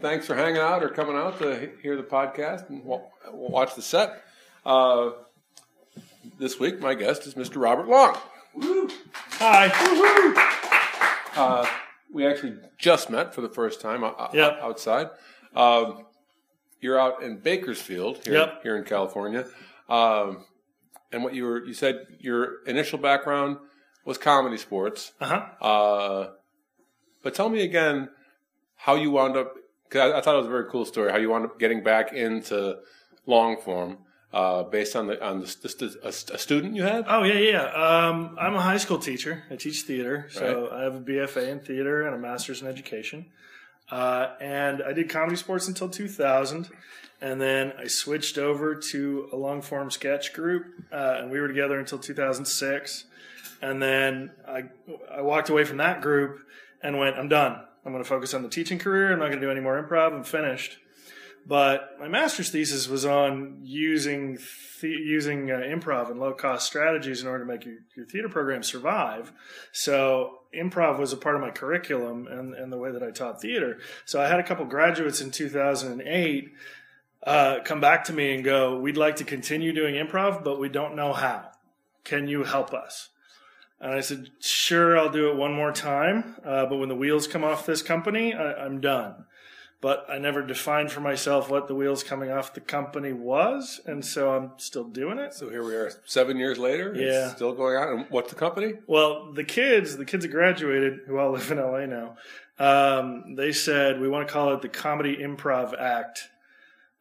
thanks for hanging out or coming out to hear the podcast and watch the set. Uh, this week, my guest is Mr. Robert Long. Woo. Hi. Uh, we actually just met for the first time uh, yep. outside. Um, you're out in Bakersfield here, yep. here in California. Um, and what you were, you said your initial background was comedy sports. Uh-huh. Uh, but tell me again how you wound up, because I, I, thought it was a very cool story, how you wound up getting back into long form. Uh, based on the on the, the, a, a, student you had? Oh yeah, yeah. Um, I'm a high school teacher. I teach theater, so right. I have a BFA in theater and a master's in education. Uh, and I did comedy sports until 2000, and then I switched over to a long form sketch group, uh, and we were together until 2006. And then I I walked away from that group and went, I'm done. I'm going to focus on the teaching career. I'm not going to do any more improv. I'm finished. But my master's thesis was on using the, using uh, improv and low cost strategies in order to make your, your theater program survive. So improv was a part of my curriculum and, and the way that I taught theater. So I had a couple graduates in 2008 uh, come back to me and go, "We'd like to continue doing improv, but we don't know how. Can you help us?" And I said, "Sure, I'll do it one more time, uh, but when the wheels come off this company, I, I'm done." but I never defined for myself what the wheels coming off the company was, and so I'm still doing it. So here we are, seven years later. Yeah, still going on. And what's the company? Well, the kids, the kids that graduated, who all live in LA now, um, they said we want to call it the Comedy Improv Act.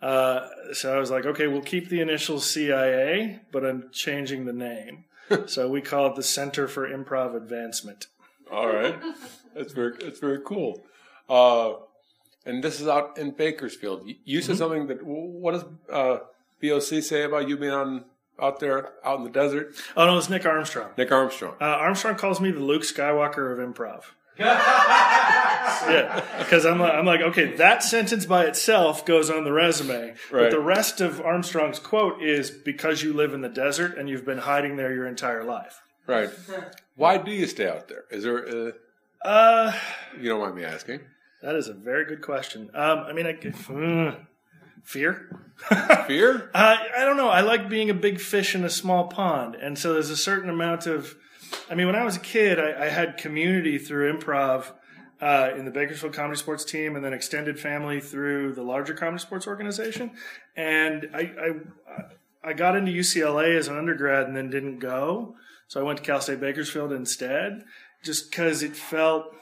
Uh, so I was like, okay, we'll keep the initials CIA, but I'm changing the name. so we call it the Center for Improv Advancement. All right, that's very that's very cool. Uh, and this is out in Bakersfield. You said mm-hmm. something that what does uh, BOC say about you being on out there out in the desert? Oh no, it's Nick Armstrong. Nick Armstrong. Uh, Armstrong calls me the Luke Skywalker of improv. Yeah, because I'm like, I'm like, okay, that sentence by itself goes on the resume, right. but the rest of Armstrong's quote is because you live in the desert and you've been hiding there your entire life. Right. Why do you stay out there? Is there? A, uh, you don't mind me asking. That is a very good question. Um, I mean, I, mm, fear. fear? Uh, I don't know. I like being a big fish in a small pond, and so there's a certain amount of. I mean, when I was a kid, I, I had community through improv uh, in the Bakersfield Comedy Sports team, and then extended family through the larger comedy sports organization. And I, I, I got into UCLA as an undergrad, and then didn't go. So I went to Cal State Bakersfield instead, just because it felt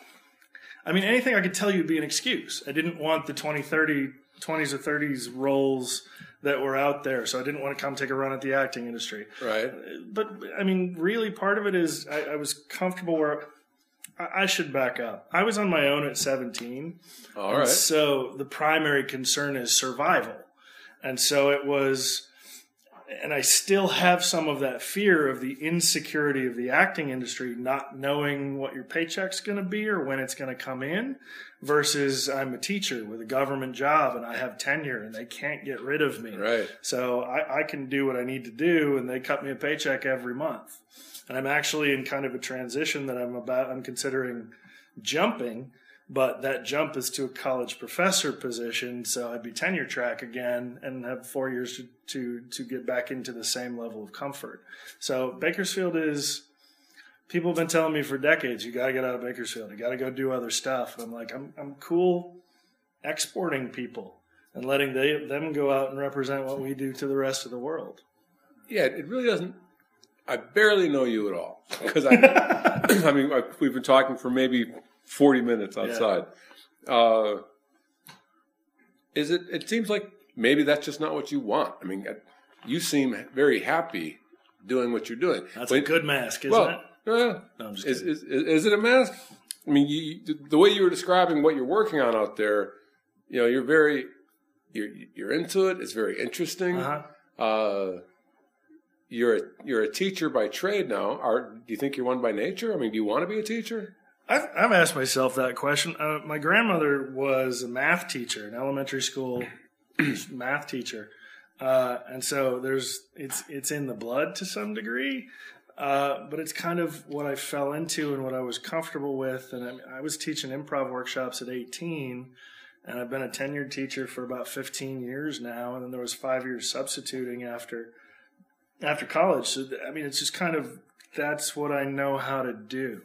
I mean, anything I could tell you would be an excuse. I didn't want the 20, 30, 20s or 30s roles that were out there. So I didn't want to come take a run at the acting industry. Right. But I mean, really, part of it is I, I was comfortable where I, I, should back up. I was on my own at 17. All right. So the primary concern is survival. And so it was and I still have some of that fear of the insecurity of the acting industry, not knowing what your paycheck's going to be or when it's going to come in, versus I'm a teacher with a government job and I have tenure and they can't get rid of me. Right. So I, I can do what I need to do and they cut me a paycheck every month. And I'm actually in kind of a transition that I'm about, I'm considering jumping but that jump is to a college professor position, so I'd be tenure track again and have four years to, to, to get back into the same level of comfort. So Bakersfield is people have been telling me for decades, you got to get out of Bakersfield, you got to go do other stuff. And I'm like, I'm I'm cool exporting people and letting they, them go out and represent what we do to the rest of the world. Yeah, it really doesn't. I barely know you at all because I, I mean, uh, we've been talking for maybe 40 minutes outside. Yeah. Uh, is it, it seems like maybe that's just not what you want. I mean, you seem very happy doing what you're doing. That's but, a good mask, isn't well, it? Yeah. No, is, is, is, is, it a mask? I mean, you, the way you were describing what you're working on out there, you know, you're very, you're, you're into it. It's very interesting. Uh-huh. Uh, you're a, you're a teacher by trade now. Are do you think you're one by nature? I mean, do you want to be a teacher? I've, I've asked myself that question. Uh, my grandmother was a math teacher, an elementary school math teacher, uh, and so there's it's it's in the blood to some degree. Uh, but it's kind of what I fell into and what I was comfortable with. And I, I was teaching improv workshops at 18, and I've been a tenured teacher for about 15 years now. And then there was five years substituting after after college. So I mean, it's just kind of that's what I know how to do.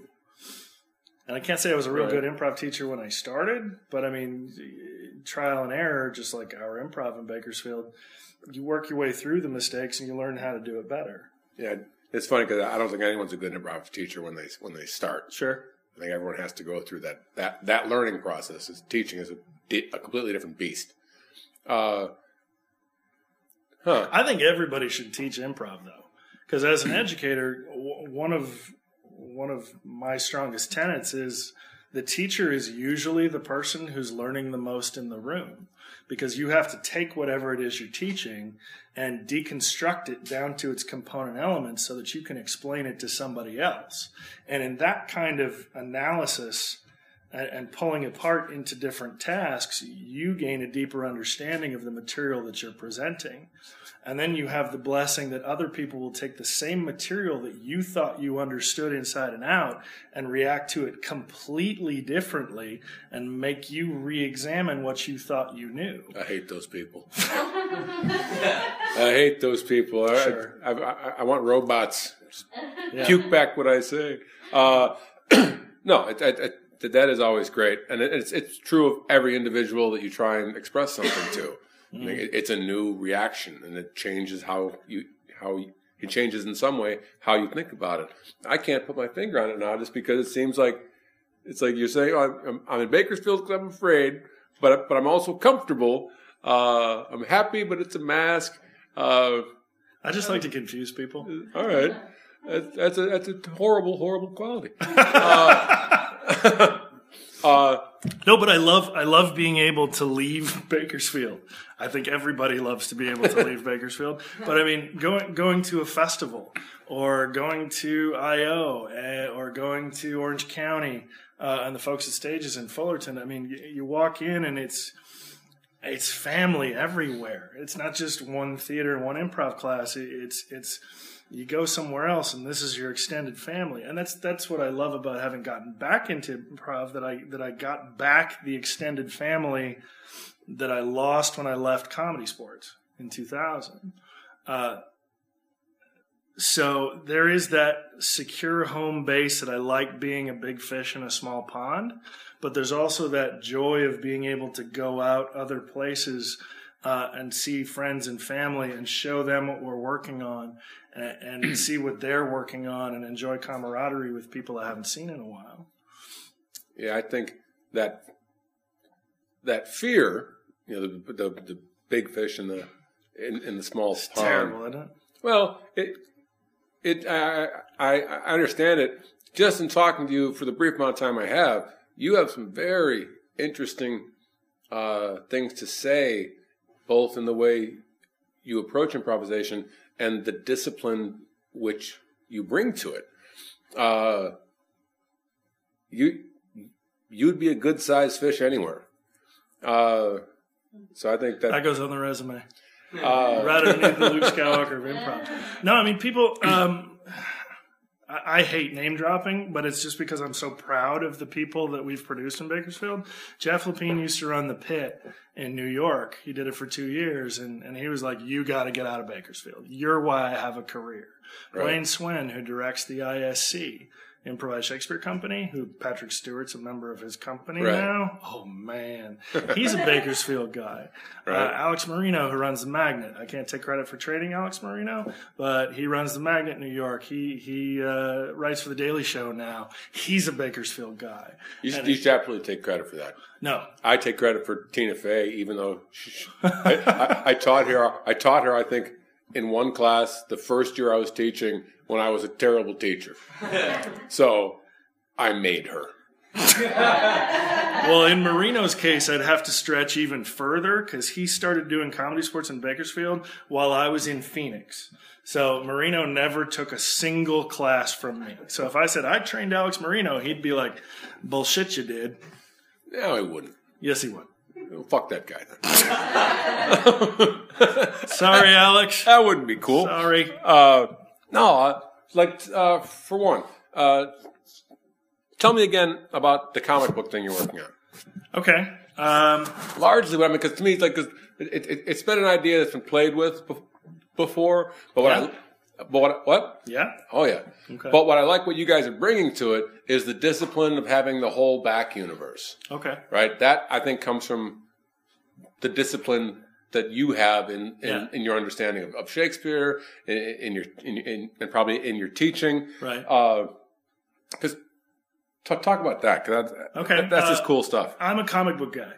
And I can't say I was a real Right. good improv teacher when I started, but I mean, trial and error, just like our improv in Bakersfield, you work your way through the mistakes and you learn how to do it better. Yeah, it's funny because I don't think anyone's a good improv teacher when they when they start. Sure. I think everyone has to go through that that that learning process. Is teaching is a, a completely different beast. Uh, huh. I think everybody should teach improv though, because as an educator, w- one of one of my strongest tenets is the teacher is usually the person who's learning the most in the room because you have to take whatever it is you're teaching and deconstruct it down to its component elements so that you can explain it to somebody else. And in that kind of analysis and, and pulling apart into different tasks, you gain a deeper understanding of the material that you're presenting. And then you have the blessing that other people will take the same material that you thought you understood inside and out and react to it completely differently and make you re examine what you thought you knew. I hate those people. I hate those people. I, Sure. I, I, I want robots. Yeah. Puke back what I say. Uh, no, it, it, it, that is always great, and it's it's true of every individual that you try and express something to. I mean, it, it's a new reaction, and it changes how you how you, it changes in some way how you think about it. I can't put my finger on it now, just because it seems like it's like you're saying, oh, I'm, I'm in Bakersfield because I'm afraid, but but I'm also comfortable. Uh, I'm happy, but it's a mask. Uh, I just like to confuse people. all right, that's, that's a that's a horrible, horrible quality. Uh, uh, No, but I love I love being able to leave Bakersfield. I think everybody loves to be able to leave Bakersfield. But I mean, going going to a festival or going to IO eh, or going to Orange County uh, and the folks at stages in Fullerton. I mean, you, you walk in and it's it's family everywhere. It's not just one theater and one improv class. It- It's it's you go somewhere else and this is your extended family. And that's that's what I love about having gotten back into improv that I that I got back the extended family that I lost when I left comedy sports in 2000. Uh, so there is that secure home base that I like being a big fish in a small pond, but there's also that joy of being able to go out other places uh, and see friends and family and show them what we're working on and, and see what they're working on and enjoy camaraderie with people I haven't seen in a while. Yeah, I think that that fear, you know, the the, the big fish in the in, in the small It's pond. terrible, isn't it? Well, it it I, I I understand it. Just in talking to you for the brief amount of time I have, you have some very interesting uh, things to say, both in the way you approach improvisation and the discipline which you bring to it. Uh, you you'd be a good sized fish anywhere. Uh, so I think that That goes on the resume. uh, rather than the Luke Skywalker of improv. No, I mean people. Um, I, hate name dropping, but it's just because I'm so proud of the people that we've produced in Bakersfield. Jeff Lapine used to run the Pit in New York. He did it for two years, and, and he was like, "You got to get out of Bakersfield. You're why I have a career." Right. Blaine Swen, who directs the ISC. Improvised Shakespeare Company, who Patrick Stewart's a member of his company Right. now. Oh man, he's a Bakersfield guy. Right. Uh, Alex Marino, who runs the Magnet. I can't take credit for trading Alex Marino, but he runs the Magnet in New York. He he uh, writes for the Daily Show now. He's a Bakersfield guy. you, And you should absolutely take credit for that. No, I take credit for Tina Fey, even though she, I, I, I taught her. I taught her. I think in one class the first year I was teaching when I was a terrible teacher. so I made her. well, in Marino's case, I'd have to stretch even further because he started doing comedy sports in Bakersfield while I was in Phoenix. So Marino never took a single class from me. So if I said I trained Alex Marino, he'd be like, "Bullshit, you did." No, I wouldn't. Yes, he would. Well, fuck that guy. Then. Sorry, Alex. that wouldn't be cool. Sorry. Uh, no, uh, like uh, for one, uh, tell me again about the comic book thing you're working on. Okay. Um, Largely, what I mean, because to me, it's like 'cause it, it, it's been an idea that's been played with bef- before. But what Yeah. I, but what, what? yeah. Oh yeah. Okay. But what I like what you guys are bringing to it is the discipline of having the whole back universe, Okay. right? That I think comes from the discipline that you have in in, Yeah. in your understanding of, of Shakespeare, in, in your in, in, and probably in your teaching. Right. Because talk, talk about that. 'cause that's, Okay, that's uh, just cool stuff, I'm a comic book guy.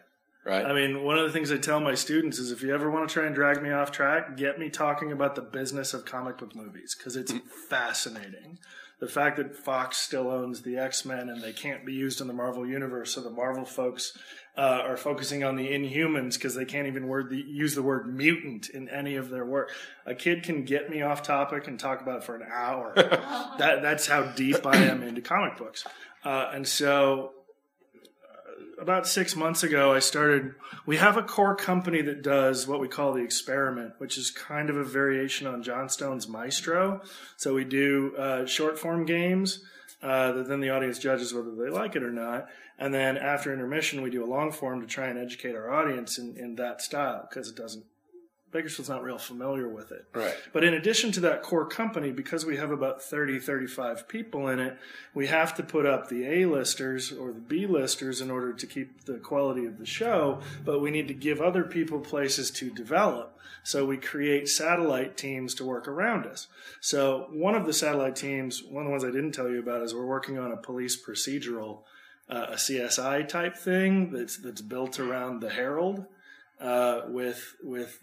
Right? I mean, one of the things I tell my students is if you ever want to try and drag me off track, get me talking about the business of comic book movies because it's fascinating. The fact that Fox still owns the X Men and they can't be used in the Marvel universe, so the Marvel folks uh, are focusing on the Inhumans because they can't even word the, use the word mutant in any of their work. A kid can get me off topic and talk about it for an hour. that that's how deep I am into comic books, uh, and so about six months ago, I started. We have a core company that does what we call the experiment, which is kind of a variation on Johnstone's Maestro. So we do uh, short form games uh, that then the audience judges whether they like it or not. And then after intermission, we do a long form to try and educate our audience in, in that style because it doesn't. Bakersfield's not real familiar with it. right. But in addition to that core company, because we have about 30, 35 people in it, we have to put up the A-listers or the B-listers in order to keep the quality of the show, but we need to give other people places to develop. So we create satellite teams to work around us. So one of the satellite teams, one of the ones I didn't tell you about is we're working on a police procedural, uh, a CSI type thing that's, that's built around the Harold uh, with with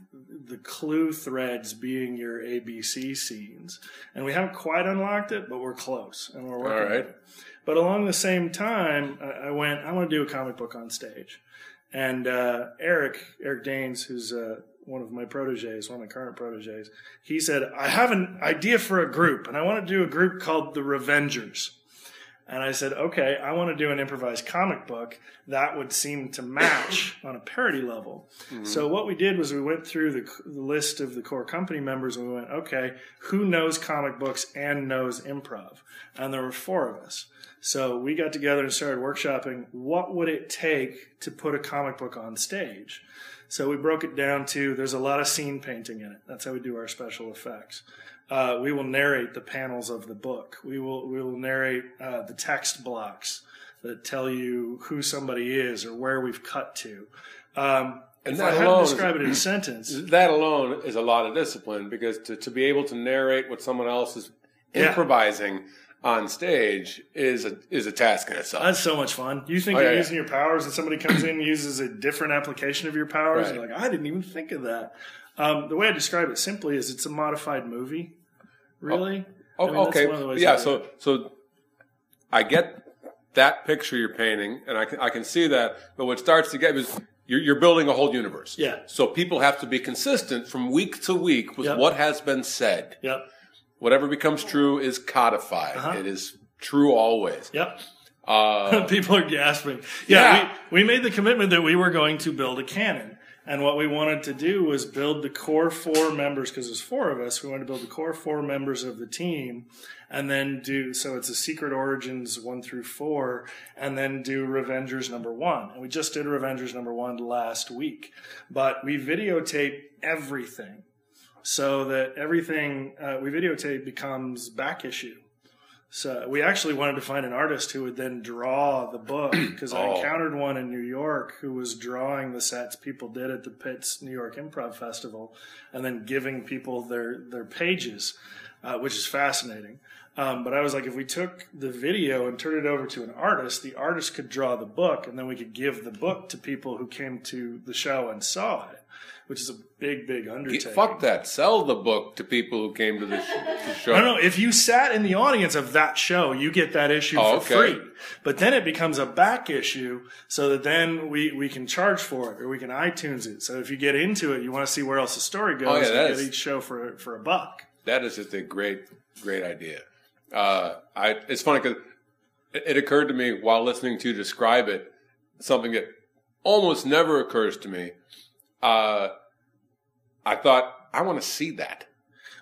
the clue threads being your ABC scenes, and we haven't quite unlocked it, but we're close, and we're working. All right. on it. But along the same time, I, I went. I want to do a comic book on stage, and uh, Eric Eric Danes, who's uh, one of my proteges, one of my current proteges, he said, "I have an idea for a group, and I want to do a group called the Revengers." And I said, okay, I want to do an improvised comic book that would seem to match on a parody level. Mm-hmm. So what we did was we went through the, the list of the core company members and we went, okay, who knows comic books and knows improv? And there were four of us. So we got together and started workshopping what would it take to put a comic book on stage. So we broke it down to there's a lot of scene painting in it. That's how we do our special effects. Uh, we will narrate the panels of the book. We will we will narrate uh, the text blocks that tell you who somebody is or where we've cut to. Um, And that I had to alone is- describe it in a sentence, That alone is a lot of discipline because to, to be able to narrate what someone else is Yeah. improvising on stage is a is a task in itself. that's so much fun. You think Oh, you're yeah. using your powers, and somebody comes in and uses a different application of your powers. Right. You're like, I didn't even think of that. Um, the way I describe it simply is it's a modified movie. Really? Oh, I mean, okay. one of the ways Yeah. So so I get that picture you're painting, and I can I can see that. But what starts to get is you're, you're building a whole universe. Yeah. So people have to be consistent from week to week with Yep. what has been said. Yep. Whatever becomes true is codified. Uh-huh. It is true always. Yep. Uh, People are gasping. Yeah, Yeah. We, we made the commitment that we were going to build a canon. And what we wanted to do was build the core four members, because there's four of us. We wanted to build the core four members of the team and then do, so it's a Secret Origins one through four, and then do Revengers number one. And we just did Revengers number one last week. But we videotape everything so that everything uh, we videotape becomes back issue. So we actually wanted to find an artist who would then draw the book because I Oh. encountered one in New York who was drawing the sets people did at the Pitts New York Improv Festival and then giving people their their pages, uh, which is fascinating. Um, but I was like, if we took the video and turned it over to an artist, the artist could draw the book, and then we could give the book to people who came to the show and saw it, which is a big, big undertaking. fuck that. Sell the book to people who came to the, sh- the show. No, no. If you sat in the audience of that show, you get that issue Oh, for okay. free. But then it becomes a back issue, so that then we, we can charge for it or we can iTunes it. So if you get into it, you want to see where else the story goes. Oh, yeah, you get is- each show for for a buck. That is just a great, great idea. Uh, I, it's funny because it, it occurred to me while listening to you describe it, something that almost never occurs to me. Uh, I thought, I want to see that.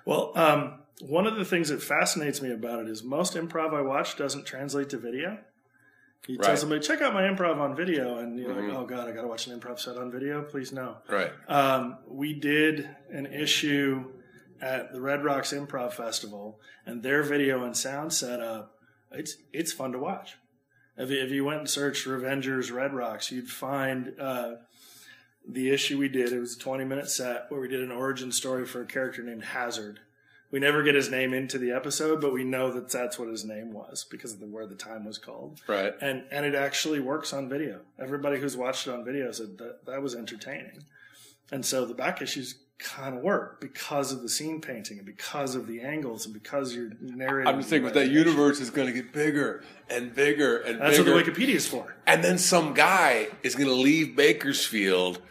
Well, um, one of the things that fascinates me about it is most improv I watch doesn't translate to video. You tell somebody, check out my improv on video, and you're Mhm. like, oh god, I got to watch an improv set on video. Please no. Right. Um, we did an issue at the Red Rocks Improv Festival, and their video and sound setup. It's it's fun to watch. If you, if you went and searched Revengers Red Rocks, you'd find uh, the issue we did. It was a 20 minute set where we did an origin story for a character named Hazard. We never get his name into the episode, but we know that that's what his name was because of the, where the time was called Right. and and it actually works on video. Everybody who's watched it on video said that that was entertaining, and so the back issues kind of work because of the scene painting and because of the angles and because you're narrating. I'm just thinking, but that universe is going to get bigger and bigger and bigger. That's bigger. what the Wikipedia is for. and then some guy is going to leave Bakersfield,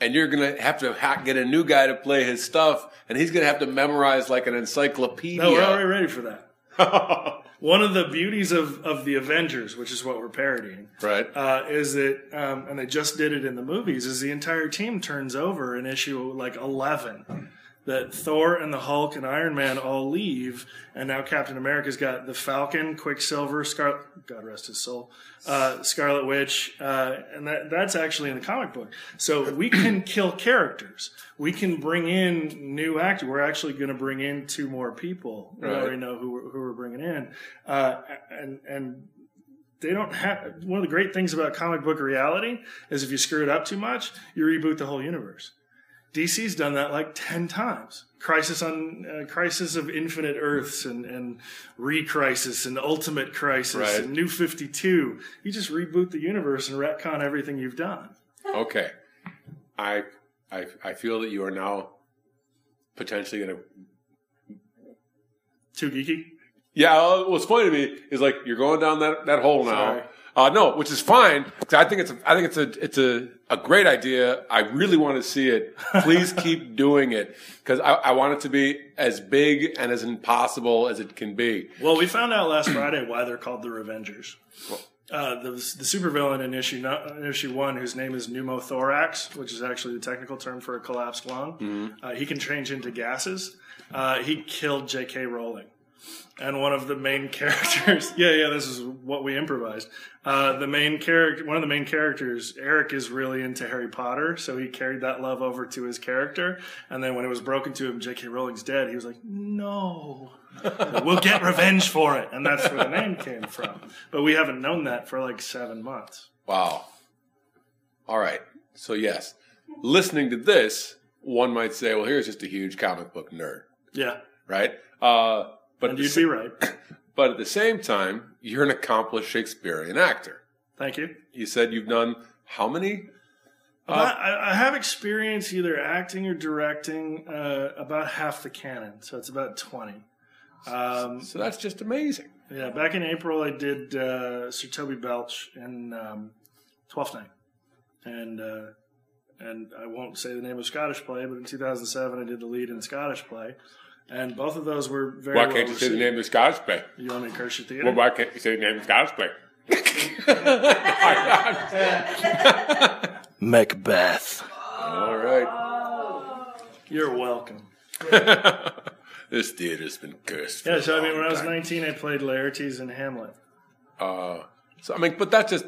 and you're going to have to ha- get a new guy to play his stuff, and he's going to have to memorize like an encyclopedia. No, we're already ready for that. One of the beauties of, of the Avengers, which is what we're parodying, right. uh, is that, um, and they just did it in the movies, is the entire team turns over in issue like 11. That Thor and the Hulk and Iron Man all leave, and now Captain America's got the Falcon, Quicksilver, Scarlet, God rest his soul, uh, Scarlet Witch, uh, and that, that's actually in the comic book. So we can kill characters. We can bring in new actors. We're actually going to bring in two more people. We Right. already know who we're, who we're bringing in, uh, and and they don't have one of the great things about comic book reality is if you screw it up too much, you reboot the whole universe. DC's done that like ten times. Crisis on uh, Crisis of Infinite Earths and and Re-Crisis and Ultimate Crisis Right. and New Fifty Two. You just reboot the universe and retcon everything you've done. Okay. I, I, I feel that you are now potentially going to. Too geeky. Yeah, uh, what's funny to me is like you're going down that, that hole now. Sorry. Uh, no, which is fine. 'cause I think it's a, I think it's a it's a, a great idea. I really want to see it. Please keep doing it because I, I want it to be as big and as impossible as it can be. Well, we found out last Friday why they're called the Revengers. Uh, the, the supervillain in issue in issue one, whose name is pneumothorax, which is actually the technical term for a collapsed lung, uh, he can change into gases. Uh, he killed J.K. Rowling, and one of the main characters. yeah, yeah, this is what we improvised. Uh, the main character, one of the main characters, Eric, is really into Harry Potter, so he carried that love over to his character. And then when it was broken to him, J.K. Rowling's dead. He was like, "No." we'll get revenge for it. And that's where the name came from. But we haven't known that for like seven months. Wow. All right. So yes, listening to this, one might say, well, here's just a huge comic book nerd, Yeah. right? Uh, but And you'd be right. but at the same time, you're an accomplished Shakespearean actor. Thank you. You said you've done how many? About- I, I have experience either acting or directing uh, about half the canon. So it's about 20. Um, So that's just amazing. yeah. Back in April, I did uh, Sir Toby Belch in um, Twelfth Night. And. Uh, and I won't say the name of Scottish play, but in 2007 I did the lead in Scottish play, and both of those were very. Why well can't you say the name of the Scottish play? You want me to curse your theater? Well, why can't you say the name of the Scottish play? Macbeth. All right. You're welcome. this theater's been cursed. For Yeah, a so I mean, long when I was 19, I played Laertes in Hamlet. Uh, so I mean, but that just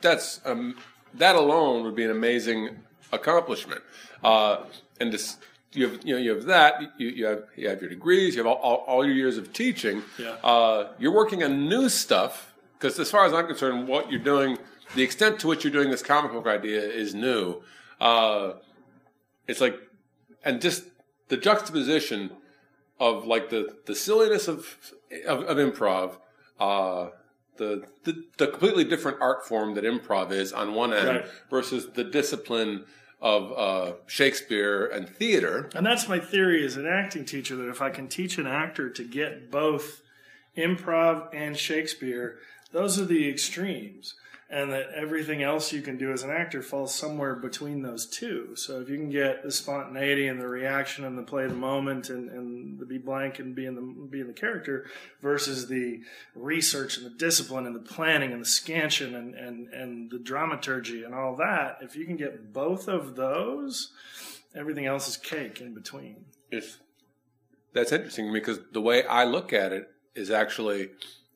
that's um, that alone would be an amazing accomplishment. Uh, and this, you have you know you have that you, you have you have your degrees, you have all, all, all your years of teaching. Yeah. Uh, you're working on new stuff because, as far as I'm concerned, what you're doing, the extent to which you're doing this comic book idea is new. Uh, it's like, and just the juxtaposition of like the the silliness of of, of improv, uh, the, the the completely different art form that improv is on one end Right. versus the discipline of uh, Shakespeare and theater. And that's my theory as an acting teacher that if I can teach an actor to get both improv and Shakespeare, those are the extremes. And that everything else you can do as an actor falls somewhere between those two. So if you can get the spontaneity and the reaction and the play of the moment and, and the be blank and be in the be in the character versus the research and the discipline and the planning and the scansion and, and, and the dramaturgy and all that, if you can get both of those, everything else is cake in between. It's, that's interesting because the way I look at it is actually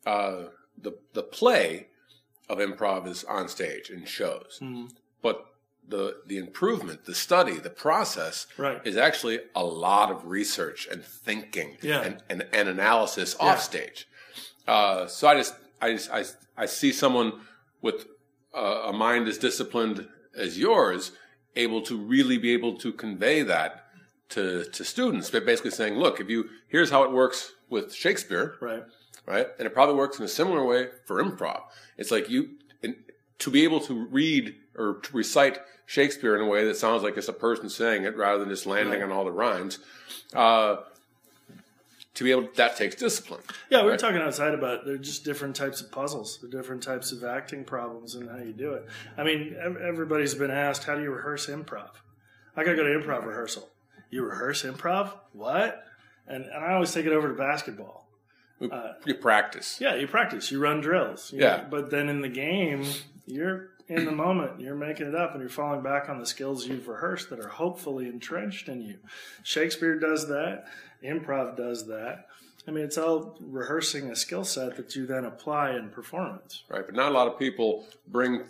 uh, the the play of improv is on stage in shows, Mhm. but the the improvement, the study, the process Right. is actually a lot of research and thinking Yeah. and, and, and analysis Yeah. off stage. Uh, so I just I just I, I see someone with uh, a mind as disciplined as yours able to really be able to convey that to to students. But basically saying, look, if you here's how it works with Shakespeare, Right. Right? And it probably works in a similar way for improv. It's like you to be able to read or to recite Shakespeare in a way that sounds like it's a person saying it rather than just landing Right. on all the rhymes. Uh, to be able that takes discipline. Yeah, we were Right. talking outside about they're just different types of puzzles, the different types of acting problems, and how you do it. I mean, everybody's been asked, how do you rehearse improv? I gotta go to improv rehearsal. You rehearse improv? What? And and I always take it over to basketball. Uh, you practice. Yeah, you practice, you run drills. you Yeah. know, but then in the game, you're in the moment, you're making it up, and you're falling back on the skills you've rehearsed that are hopefully entrenched in you. Shakespeare does that, improv does that. I mean, it's all rehearsing a skill set that you then apply in performance. right? But not a lot of people bring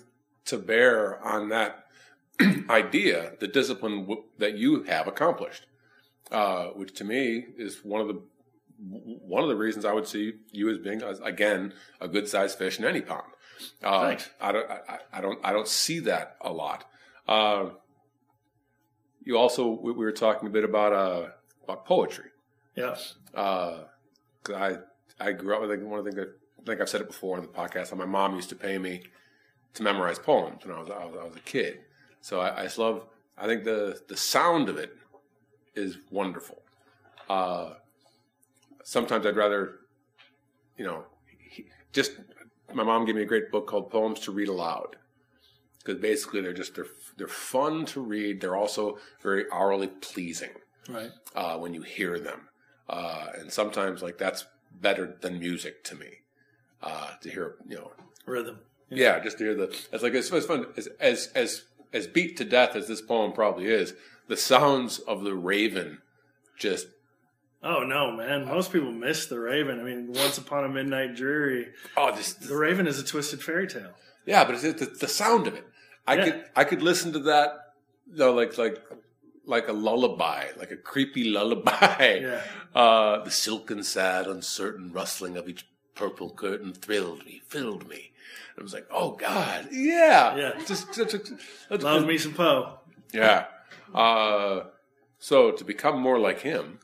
to bear on that idea the discipline w- that you have accomplished, uh, which to me is one of the one of the reasons I would see you as being as, again a good sized fish in any pond. Uh, Thanks. I don't I, I don't I don't see that a lot. Uh, you also we, we were talking a bit about uh, about poetry. Yes. Uh, 'cause I I grew up. I think one of the things I think I've said it before on the podcast. My mom used to pay me to memorize poems when I was I was, I was a kid. So I, I just love. I think the the sound of it is wonderful. Uh, sometimes I'd rather, you know, just my mom gave me a great book called Poems to Read Aloud because basically they're just they're they're fun to read. They're also very hourly pleasing Right. uh, when you hear them. Uh, and sometimes like that's better than music to me. Uh, to hear, you know, Rhythm. yeah, just to hear the. It's like it's, it's fun as as as as beat to death as this poem probably is. The sounds of the raven, just Oh no, man! Most people miss the Raven. I mean, Once Upon a Midnight Dreary. oh, just The Raven is a twisted fairy tale. yeah. But it's the, the sound of it. I Yeah. could I could listen to that, you know, like like like a lullaby, like a creepy lullaby. Yeah. Uh, the silken, sad, uncertain rustling of each purple curtain thrilled me, filled me. I was like, oh God, yeah, Yeah. Just, just, just- Love me some Poe. yeah. Uh, so to become more like him,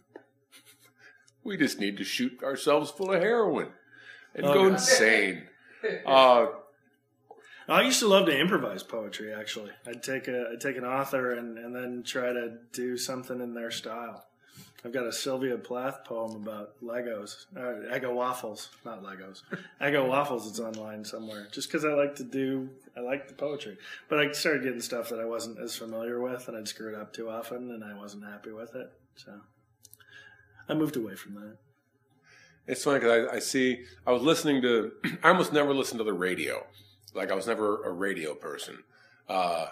we just need to shoot ourselves full of heroin and Oh, go God. insane. Uh, I used to love to improvise poetry. Actually, I'd take a I'd take an author and, and then try to do something in their style. I've got a Sylvia Plath poem about Legos, uh, Eggo waffles, not Legos, Eggo waffles. It's online somewhere. Just because I like to do, I like the poetry, but I started getting stuff that I wasn't as familiar with, and I'd screw it up too often, and I wasn't happy with it. So I moved away from that. It's funny because I, I see. I was listening to. I almost never listened to the radio. Like I was never a radio person. Uh,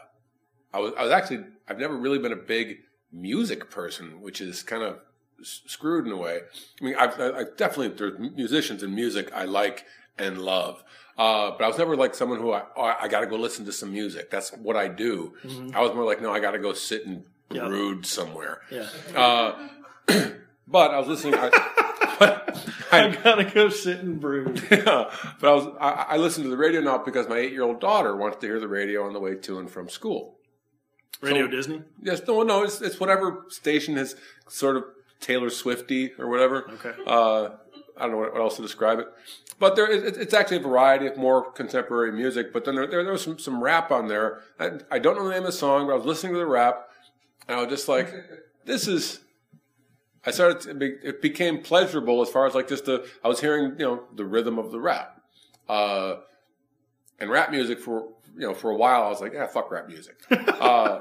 I was. I was actually. I've never really been a big music person, which is kind of s- screwed in a way. I mean, I've, I, I definitely there's musicians and music I like and love. Uh, but I was never like someone who I, oh, I got to go listen to some music. That's what I do. I was more like, no, I got to go sit and brood somewhere. Yeah, Uh, but I was listening. I, I I, gotta go sit and brood. yeah, but I was I, I listen to the radio now because my eight year old daughter wants to hear the radio on the way to and from school. Radio So- Disney. Yes, no, no, it's it's whatever station has sort of Taylor Swifty or whatever. Okay. Uh, I don't know what, what else to describe it, but there it, it's actually a variety of more contemporary music. But then there there, there was some some rap on there. I, I don't know the name of the song, but I was listening to the rap, and I was just like, this is. I started. To, it be- it became pleasurable as far as like just the. I was hearing you know the rhythm of the rap, uh, and rap music for you know for a while. I was like, yeah, fuck rap music. uh,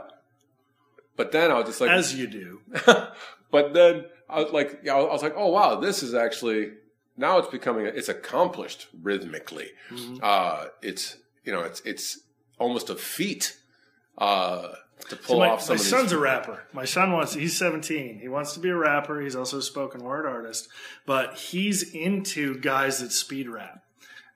but then I was just like, As you do. but then I was like, yeah, I was like, oh wow, this is actually now it's becoming it's accomplished rhythmically. Mhm. Uh, it's you know it's it's almost a feat uh, to pull So my, off some my son's a rapper. My son wants, he's 17. He wants to be a rapper. He's also a spoken word artist, but he's into guys that speed rap.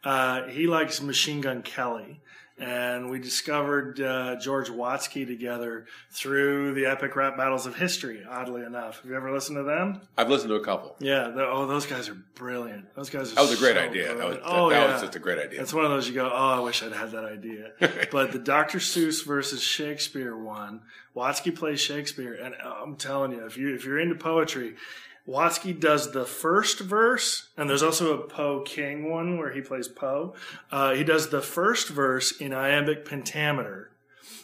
Uh, he likes Machine Gun Kelly. And we discovered uh, George Watsky together through the epic rap battles of history. Oddly enough, have you ever listened to them? I've listened to a couple. Yeah. Oh, those guys are brilliant. Those guys. Are that was a great so idea. That was, that, oh, that yeah. was just a great idea. It's one of those you go, oh, I wish I'd had that idea. but the Dr. Seuss versus Shakespeare one, Watsky plays Shakespeare, and I'm telling you, if you if you're into poetry, Watsky does the first verse, and there's also a Poe King one where he plays Poe. Uh, he does the first verse in iambic pentameter,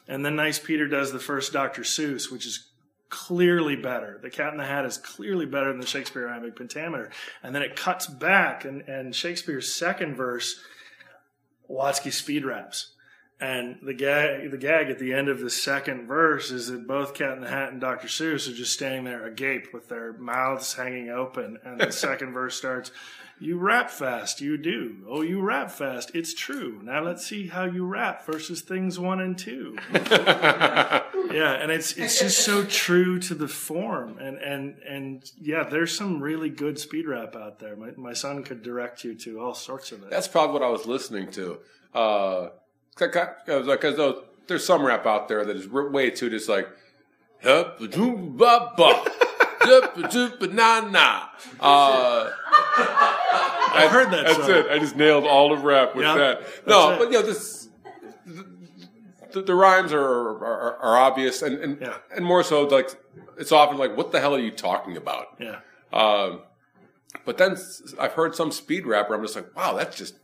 and then Nice Peter does the first Dr. Seuss, which is clearly better. The Cat in the Hat is clearly better than the Shakespeare iambic pentameter, and then it cuts back, and, and Shakespeare's second verse, Watsky speed raps. And the gag, the gag at the end of the second verse is that both Cat in the Hat and Dr. Seuss are just standing there agape with their mouths hanging open. And the second verse starts, "You rap fast, you do. Oh, you rap fast. It's true. Now let's see how you rap versus things one and two. yeah, and it's it's just so true to the form. And and and yeah, there's some really good speed rap out there. My my son could direct you to all sorts of it. That's probably what I was listening to. Uh, because there's some rap out there that is way too just like, uh, I've heard that. That's song. it. I just nailed all of rap with Yeah, that. No, but you know this. The, the rhymes are, are are obvious, and and, Yeah. and more so like it's often like, what the hell are you talking about? Yeah. Um, but then I've heard some speed rapper. I'm just like, wow, that's just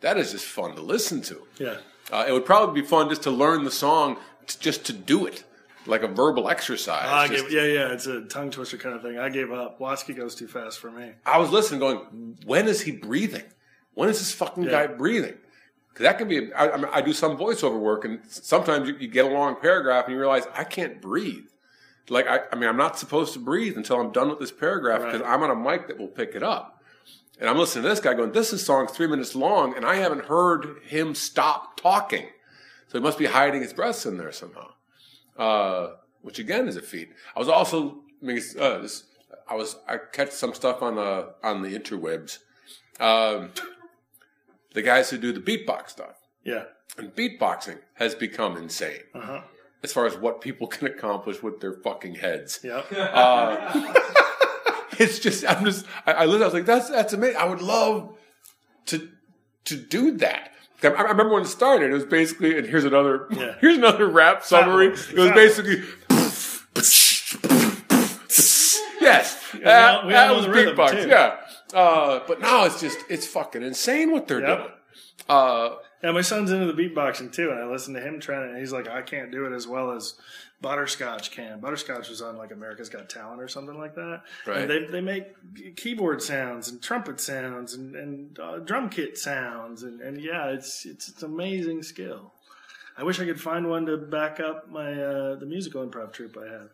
that is just fun to listen to. Yeah. Uh, it would probably be fun just to learn the song, just to do it, like a verbal exercise. I Just- gave, yeah, yeah, it's a tongue twister kind of thing. I gave up. Watsky goes too fast for me. I was listening, going, when is he breathing? When is this fucking Yeah. guy breathing? Because that can be. I, I, mean, I do some voiceover work, and sometimes you, you get a long paragraph and you realize I can't breathe. Like I, I mean, I'm not supposed to breathe until I'm done with this paragraph because Right. I'm on a mic that will pick it up. And I'm listening to this guy going, "This is song three minutes long, and I haven't heard him stop talking." So he must be hiding his breaths in there somehow. Uh, which again is a feat. I was also, I mean, uh, this, I was, I catch some stuff on the on the interwebs. Um, the guys who do the beatbox stuff, Yeah. and beatboxing has become insane Uh huh. as far as what people can accomplish with their fucking heads. Yeah. Uh, it's just, I'm just, I, I listened, I was like, that's that's amazing. I would love to to do that. I, I remember when it started, it was basically, and here's another, Yeah. here's another rap summary. It was basically, yes, that, all- we all was beatbox, yeah. Uh, but now it's just, it's fucking insane what they're Yep. doing. Uh, Yeah, my son's into the beatboxing too, and I listen to him trying. And he's like, I can't do it as well as Butterscotch can. Butterscotch was on like America's Got Talent or something like that. Right. And they they make keyboard sounds and trumpet sounds and and uh, drum kit sounds and and yeah, it's it's it's amazing skill. I wish I could find one to back up my uh, the musical improv troupe I have.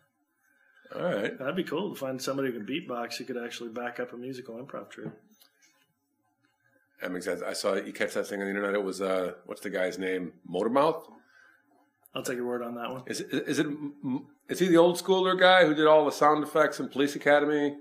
all right. That'd be cool to find somebody who can beatbox who could actually back up a musical improv troupe. That makes sense. I saw you catch that thing on the internet. It was, uh, what's the guy's name? Motormouth? I'll take your word on that one. Is it, is it is he the old schooler guy who did all the sound effects in Police Academy?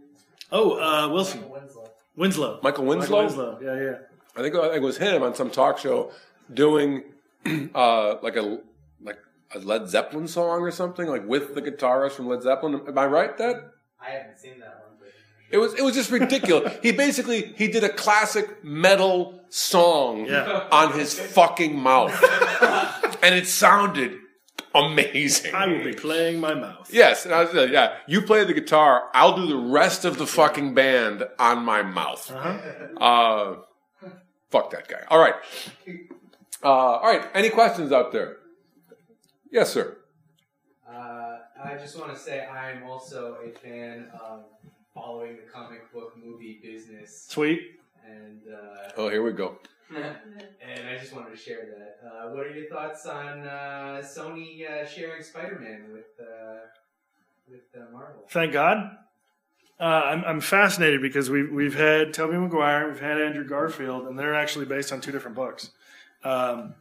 Oh, uh, Wilson Winslow. Winslow. Michael Winslow. Michael Winslow. Yeah, yeah. I think I think it was him on some talk show doing uh, like a like a Led Zeppelin song or something, like with the guitarist from Led Zeppelin. Am I right? That I haven't seen that one, but it was it was just ridiculous. he basically he did a classic metal song Yeah. on his fucking mouth, and it sounded amazing. I will be playing my mouth. Yes, and I was like, yeah, you play the guitar, I'll do the rest of the fucking band on my mouth. Uh-huh. Uh, fuck that guy. All right. Uh, all right. Any questions out there? Yes, sir. uh, I just want to say I am also a fan of following the comic book movie business, Sweet. and uh, Oh, here we go. and I just wanted to share that. Uh, what are your thoughts on uh, Sony uh, sharing Spider-Man with uh, with uh, Marvel? Thank God. Uh, I'm, I'm fascinated because we've, we've had Tobey Maguire, we've had Andrew Garfield, and they're actually based on two different books. Um,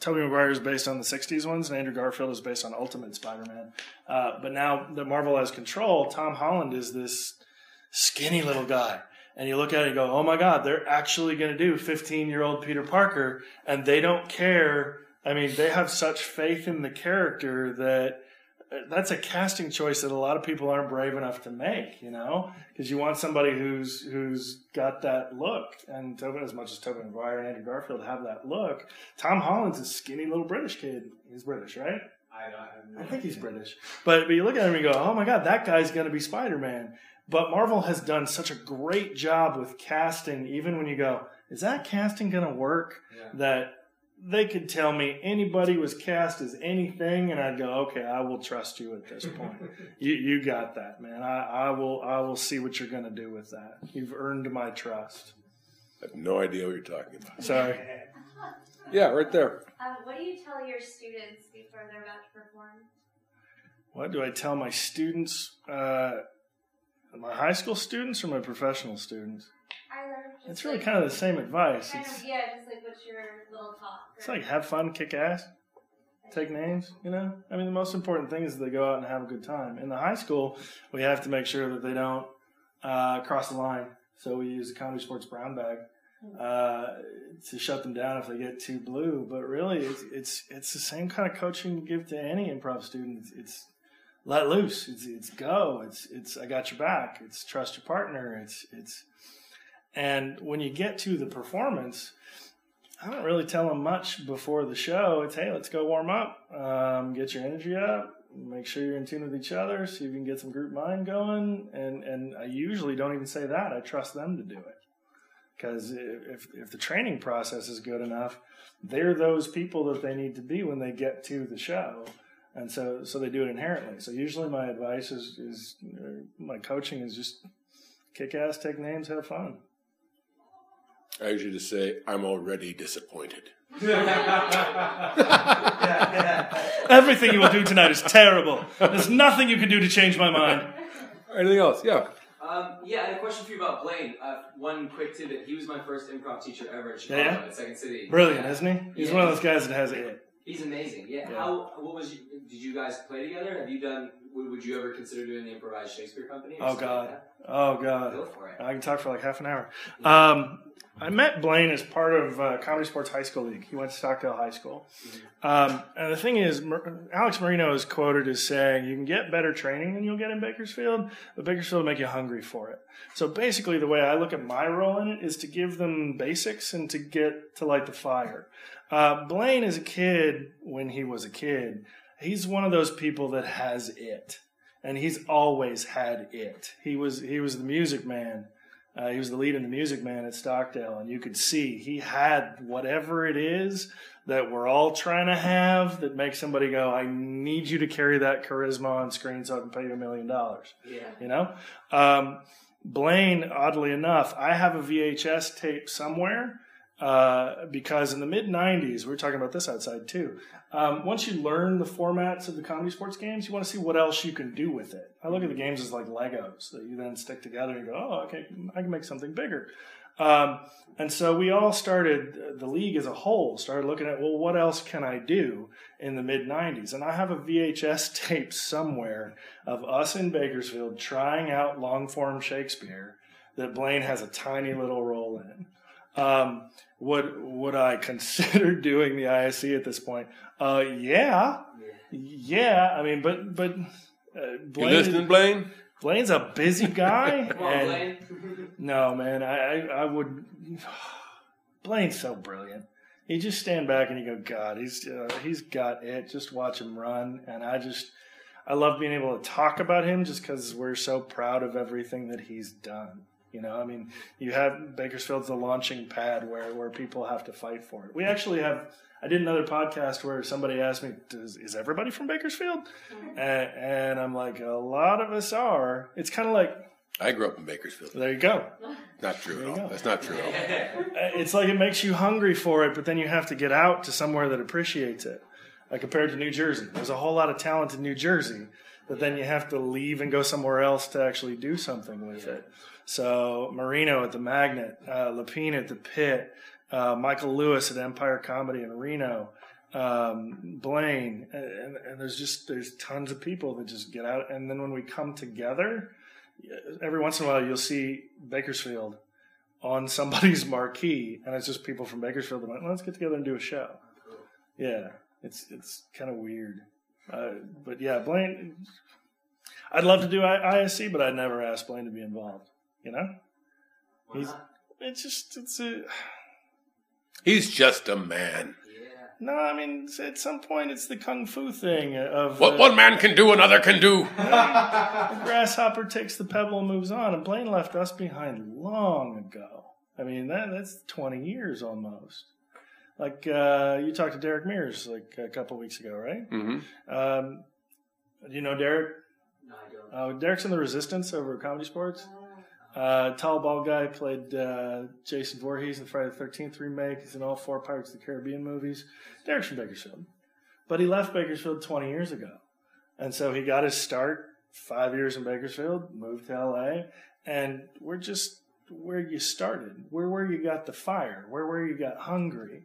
Tobey Maguire is based on the 60s ones, and Andrew Garfield is based on Ultimate Spider Man. Uh, but now that Marvel has control, Tom Holland is this skinny little guy. And you look at it and go, oh my God, they're actually going to do 15 year old Peter Parker, and they don't care. I mean, they have such faith in the character that uh, that's a casting choice that a lot of people aren't brave enough to make, you know, because you want somebody who's who's got that look. And Tobey, as much as Tobey Maguire and Andrew Garfield have that look, Tom Holland's a skinny little British kid. He's British, right? I don't. I think he's British. But, but you look at him and you go, oh my God, that guy's going to be Spider Man. But Marvel has done such a great job with casting, even when you go, is that casting going to work? Yeah. That they could tell me anybody was cast as anything, and I'd go, okay, I will trust you at this point. you, you got that, man. I, I will I will see what you're going to do with that. You've earned my trust. I have no idea what you're talking about. Sorry. Yeah, right there. Um, what do you tell your students before they're about to perform? What do I tell my students? Uh, my high school students or my professional students? It's really like- kind of the same advice. Kind It's, of, yeah, just like what's your little talk? it's like have fun, kick ass, take names. You know, I mean, the most important thing is that they go out and have a good time. In the high school, we have to make sure that they don't uh, cross the line. So we use a comedy sports brown bag uh, to shut them down if they get too blue. But really, it's it's it's the same kind of coaching you give to any improv student. It's, it's let loose. It's it's go. It's it's I got your back. It's trust your partner. It's it's and when you get to the performance, I don't really tell them much before the show. It's hey, let's go warm up, um, get your energy up, make sure you're in tune with each other, see if you can get some group mind going. And and I usually don't even say that. I trust them to do it because if if the training process is good enough, they're those people that they need to be when they get to the show. And so, so they do it inherently. So usually, my advice is, is my coaching is just kick ass, take names, have fun. I usually just say, I'm already disappointed. Everything you will do tonight is terrible. There's nothing you can do to change my mind. Anything else? Yeah. Um, yeah, I had a question for you about Blaine. Uh, one quick tidbit. He was my first improv teacher ever in Chicago Yeah? at Second City. Brilliant, Yeah. isn't he? He's Yeah. one of those guys that has it. He's amazing. Yeah. Yeah. How? What was? You, did you guys play together? Have you done? Would, would you ever consider doing the improvised Shakespeare company? Oh, God. Like Oh? God, Go for it. I can talk for like half an hour. Um, I met Blaine as part of uh, Comedy Sports High School League. He went to Stockdale High School. Um, and the thing is, Mar- Alex Marino is quoted as saying, "You can get better training than you'll get in Bakersfield, but Bakersfield will make you hungry for it." So basically, the way I look at my role in it is to give them basics and to get to light the fire. Uh, Blaine, is a kid, when he was a kid, he's one of those people that has it, and he's always had it. He was he was the music man. Uh, he was the lead in the Music Man at Stockdale, and you could see he had whatever it is that we're all trying to have that makes somebody go, "I need you to carry that charisma on screen so I can pay you a million dollars." Yeah. You know, um, Blaine. Oddly enough, I have a VHS tape somewhere uh, because in the mid '90s, we were talking about this outside too. Um, once you learn the formats of the comedy sports games, you want to see what else you can do with it. I look at the games as like Legos that you then stick together and go, oh, okay, I can make something bigger. Um, and so we all started, the league as a whole started looking at, well, what else can I do in the mid 90s? And I have a VHS tape somewhere of us in Bakersfield trying out long form Shakespeare that Blaine has a tiny little role in. Um, would would I consider doing the ISC at this point? Uh, yeah, yeah. I mean, but but uh, You Blaine, listening, Blaine? Blaine's a busy guy. Come on, Blaine. no, man, I, I, I would. Blaine's so brilliant. You just stand back and you go, God, he's uh, he's got it. Just watch him run, and I just I love being able to talk about him just because we're so proud of everything that he's done. You know, I mean, you have Bakersfield's the launching pad where where people have to fight for it. We actually have. I did another podcast where somebody asked me, Does, "Is everybody from Bakersfield?" And, and I'm like, "A lot of us are." It's kind of like, I grew up in Bakersfield. there you go. Not true There at all. go. That's not true at all. Uh, it's like it makes you hungry for it, but then you have to get out to somewhere that appreciates it. Uh, compared to New Jersey, there's a whole lot of talent in New Jersey, but then you have to leave and go somewhere else to actually do something with it. So Marino at the Magnet, uh, Lapine at the Pit, uh, Michael Lewis at Empire Comedy in Reno, um, Blaine, and, and there's just there's tons of people that just get out, and then when we come together, every once in a while you'll see Bakersfield on somebody's marquee, and it's just people from Bakersfield. that like, let's get together and do a show. Yeah, it's it's kind of weird, uh, but yeah, Blaine. I'd love to do I- ISC, but I'd never ask Blaine to be involved. You know, Why He's- not? it's just it's a He's just a man. Yeah. no. I mean, at some point, it's the kung fu thing of What uh, one man can do, another can do. The grasshopper takes the pebble and moves on, and Blaine left us behind long ago. I mean, that that's twenty years almost. Like uh, you talked to Derek Mears like a couple weeks ago, right? hmm Um, you know Derek? No, I don't. Uh, Derek's in the Resistance over at Comedy Sports. Uh, tall, bald guy played uh, Jason Voorhees in Friday the Thirteenth remake. He's in all four Pirates of the Caribbean movies. Derek's from Bakersfield, but he left Bakersfield twenty years ago, and so he got his start five years in Bakersfield, moved to LA, and we're just where you started. We're where you got the fire. We're where you got hungry,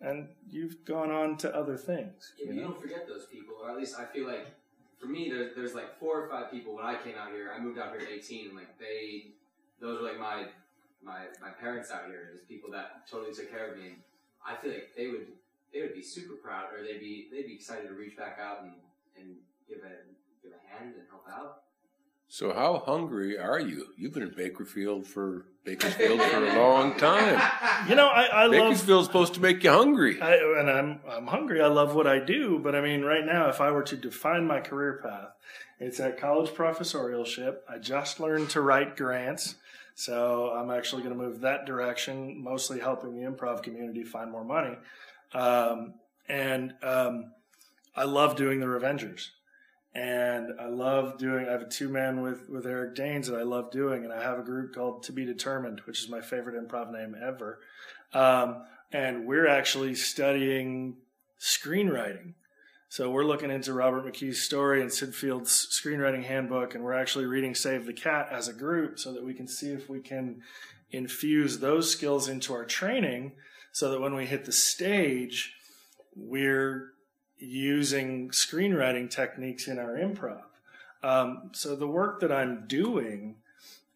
and you've gone on to other things. Yeah, but you you don't forget those people, or at least I feel like for me, there's there's like four or five people when I came out here. I moved out here at 18, and like they, those were like my my my parents out here, just people that totally took care of me. And I feel like they would they would be super proud, or they'd be they'd be excited to reach back out and and give a give a hand and help out. So how hungry are you? You've been in Bakerfield for Bakersfield for a long time. You know, I, I love Bakersfield's supposed to make you hungry. I, and I'm I'm hungry. I love what I do, but I mean, right now, if I were to define my career path, it's at college professorialship. I just learned to write grants, so I'm actually going to move that direction, mostly helping the improv community find more money. Um, and um, I love doing the Revengers, and I love doing. I have a two man with with Eric Danes that I love doing, and I have a group called To Be Determined, which is my favorite improv name ever. Um, and we're actually studying screenwriting. So we're looking into Robert McKee's story and Syd Field's screenwriting handbook, and we're actually reading Save the Cat as a group so that we can see if we can infuse those skills into our training so that when we hit the stage, we're using screenwriting techniques in our improv. Um, so the work that I'm doing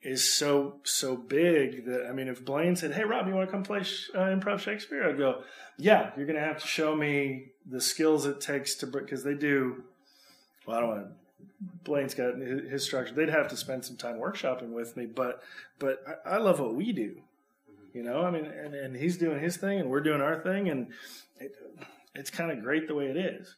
is so so big that I mean, if Blaine said, "Hey, Rob, you want to come play uh, improv Shakespeare?" I'd go, "Yeah, you're going to have to show me the skills it takes to because they do." Well, I don't want. Blaine's got his, his structure. They'd have to spend some time workshopping with me, but but I, I love what we do. You know, I mean, and, and he's doing his thing, and we're doing our thing, and it, it's kind of great the way it is.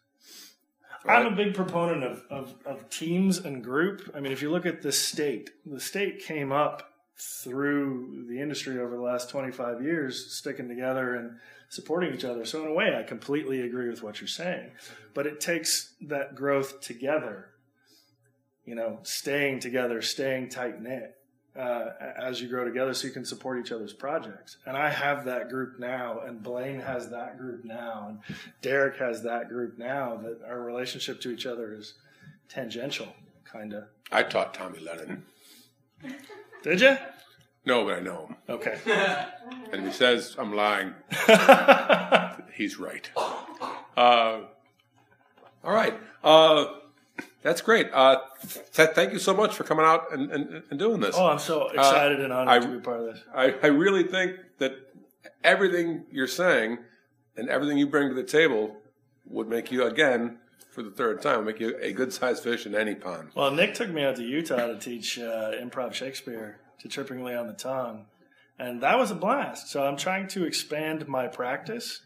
I'm a big proponent of, of, of teams and group. I mean, if you look at the state, the state came up through the industry over the last 25 years, sticking together and supporting each other. So, in a way, I completely agree with what you're saying. But it takes that growth together, you know, staying together, staying tight knit uh, as you grow together so you can support each other's projects. And I have that group now, and Blaine has that group now, and Derek has that group now that our relationship to each other is tangential, kind of. I taught Tommy Lennon. Did you? No, but I know him. Okay. And if he says I'm lying, he's right. Uh, all right. Uh, that's great. Uh, th- thank you so much for coming out and, and, and doing this. oh, I'm so excited and honored I- to be part of this. I, I really think that everything you're saying and everything you bring to the table would make you, again, for the third time, make you a good sized fish in any pond. Well, Nick took me out to Utah to teach uh, improv Shakespeare to Trippingly on the Tongue, and that was a blast. So I'm trying to expand my practice.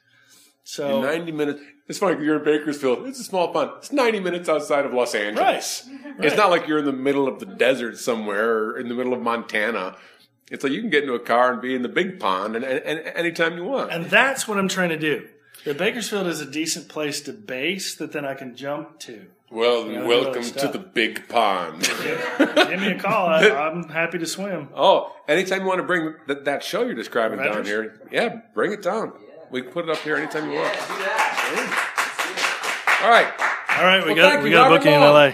So In 90 minutes. It's funny, you're in Bakersfield. It's a small pond. It's 90 minutes outside of Los Angeles. It's not like you're in the middle of the desert somewhere or in the middle of Montana. It's like you can get into a car and be in the big pond and, and, and anytime you want. And that's what I'm trying to do. The Bakersfield is a decent place to base that then I can jump to. well, Yeah, welcome to the big pond. Give me a call. I, I'm happy to swim. oh, anytime you want to bring that, that show you're describing down here, yeah, bring it down. Yeah. We can put it up here anytime you Yeah, want. do that. All right. All right, we Well, got we got a booking in LA.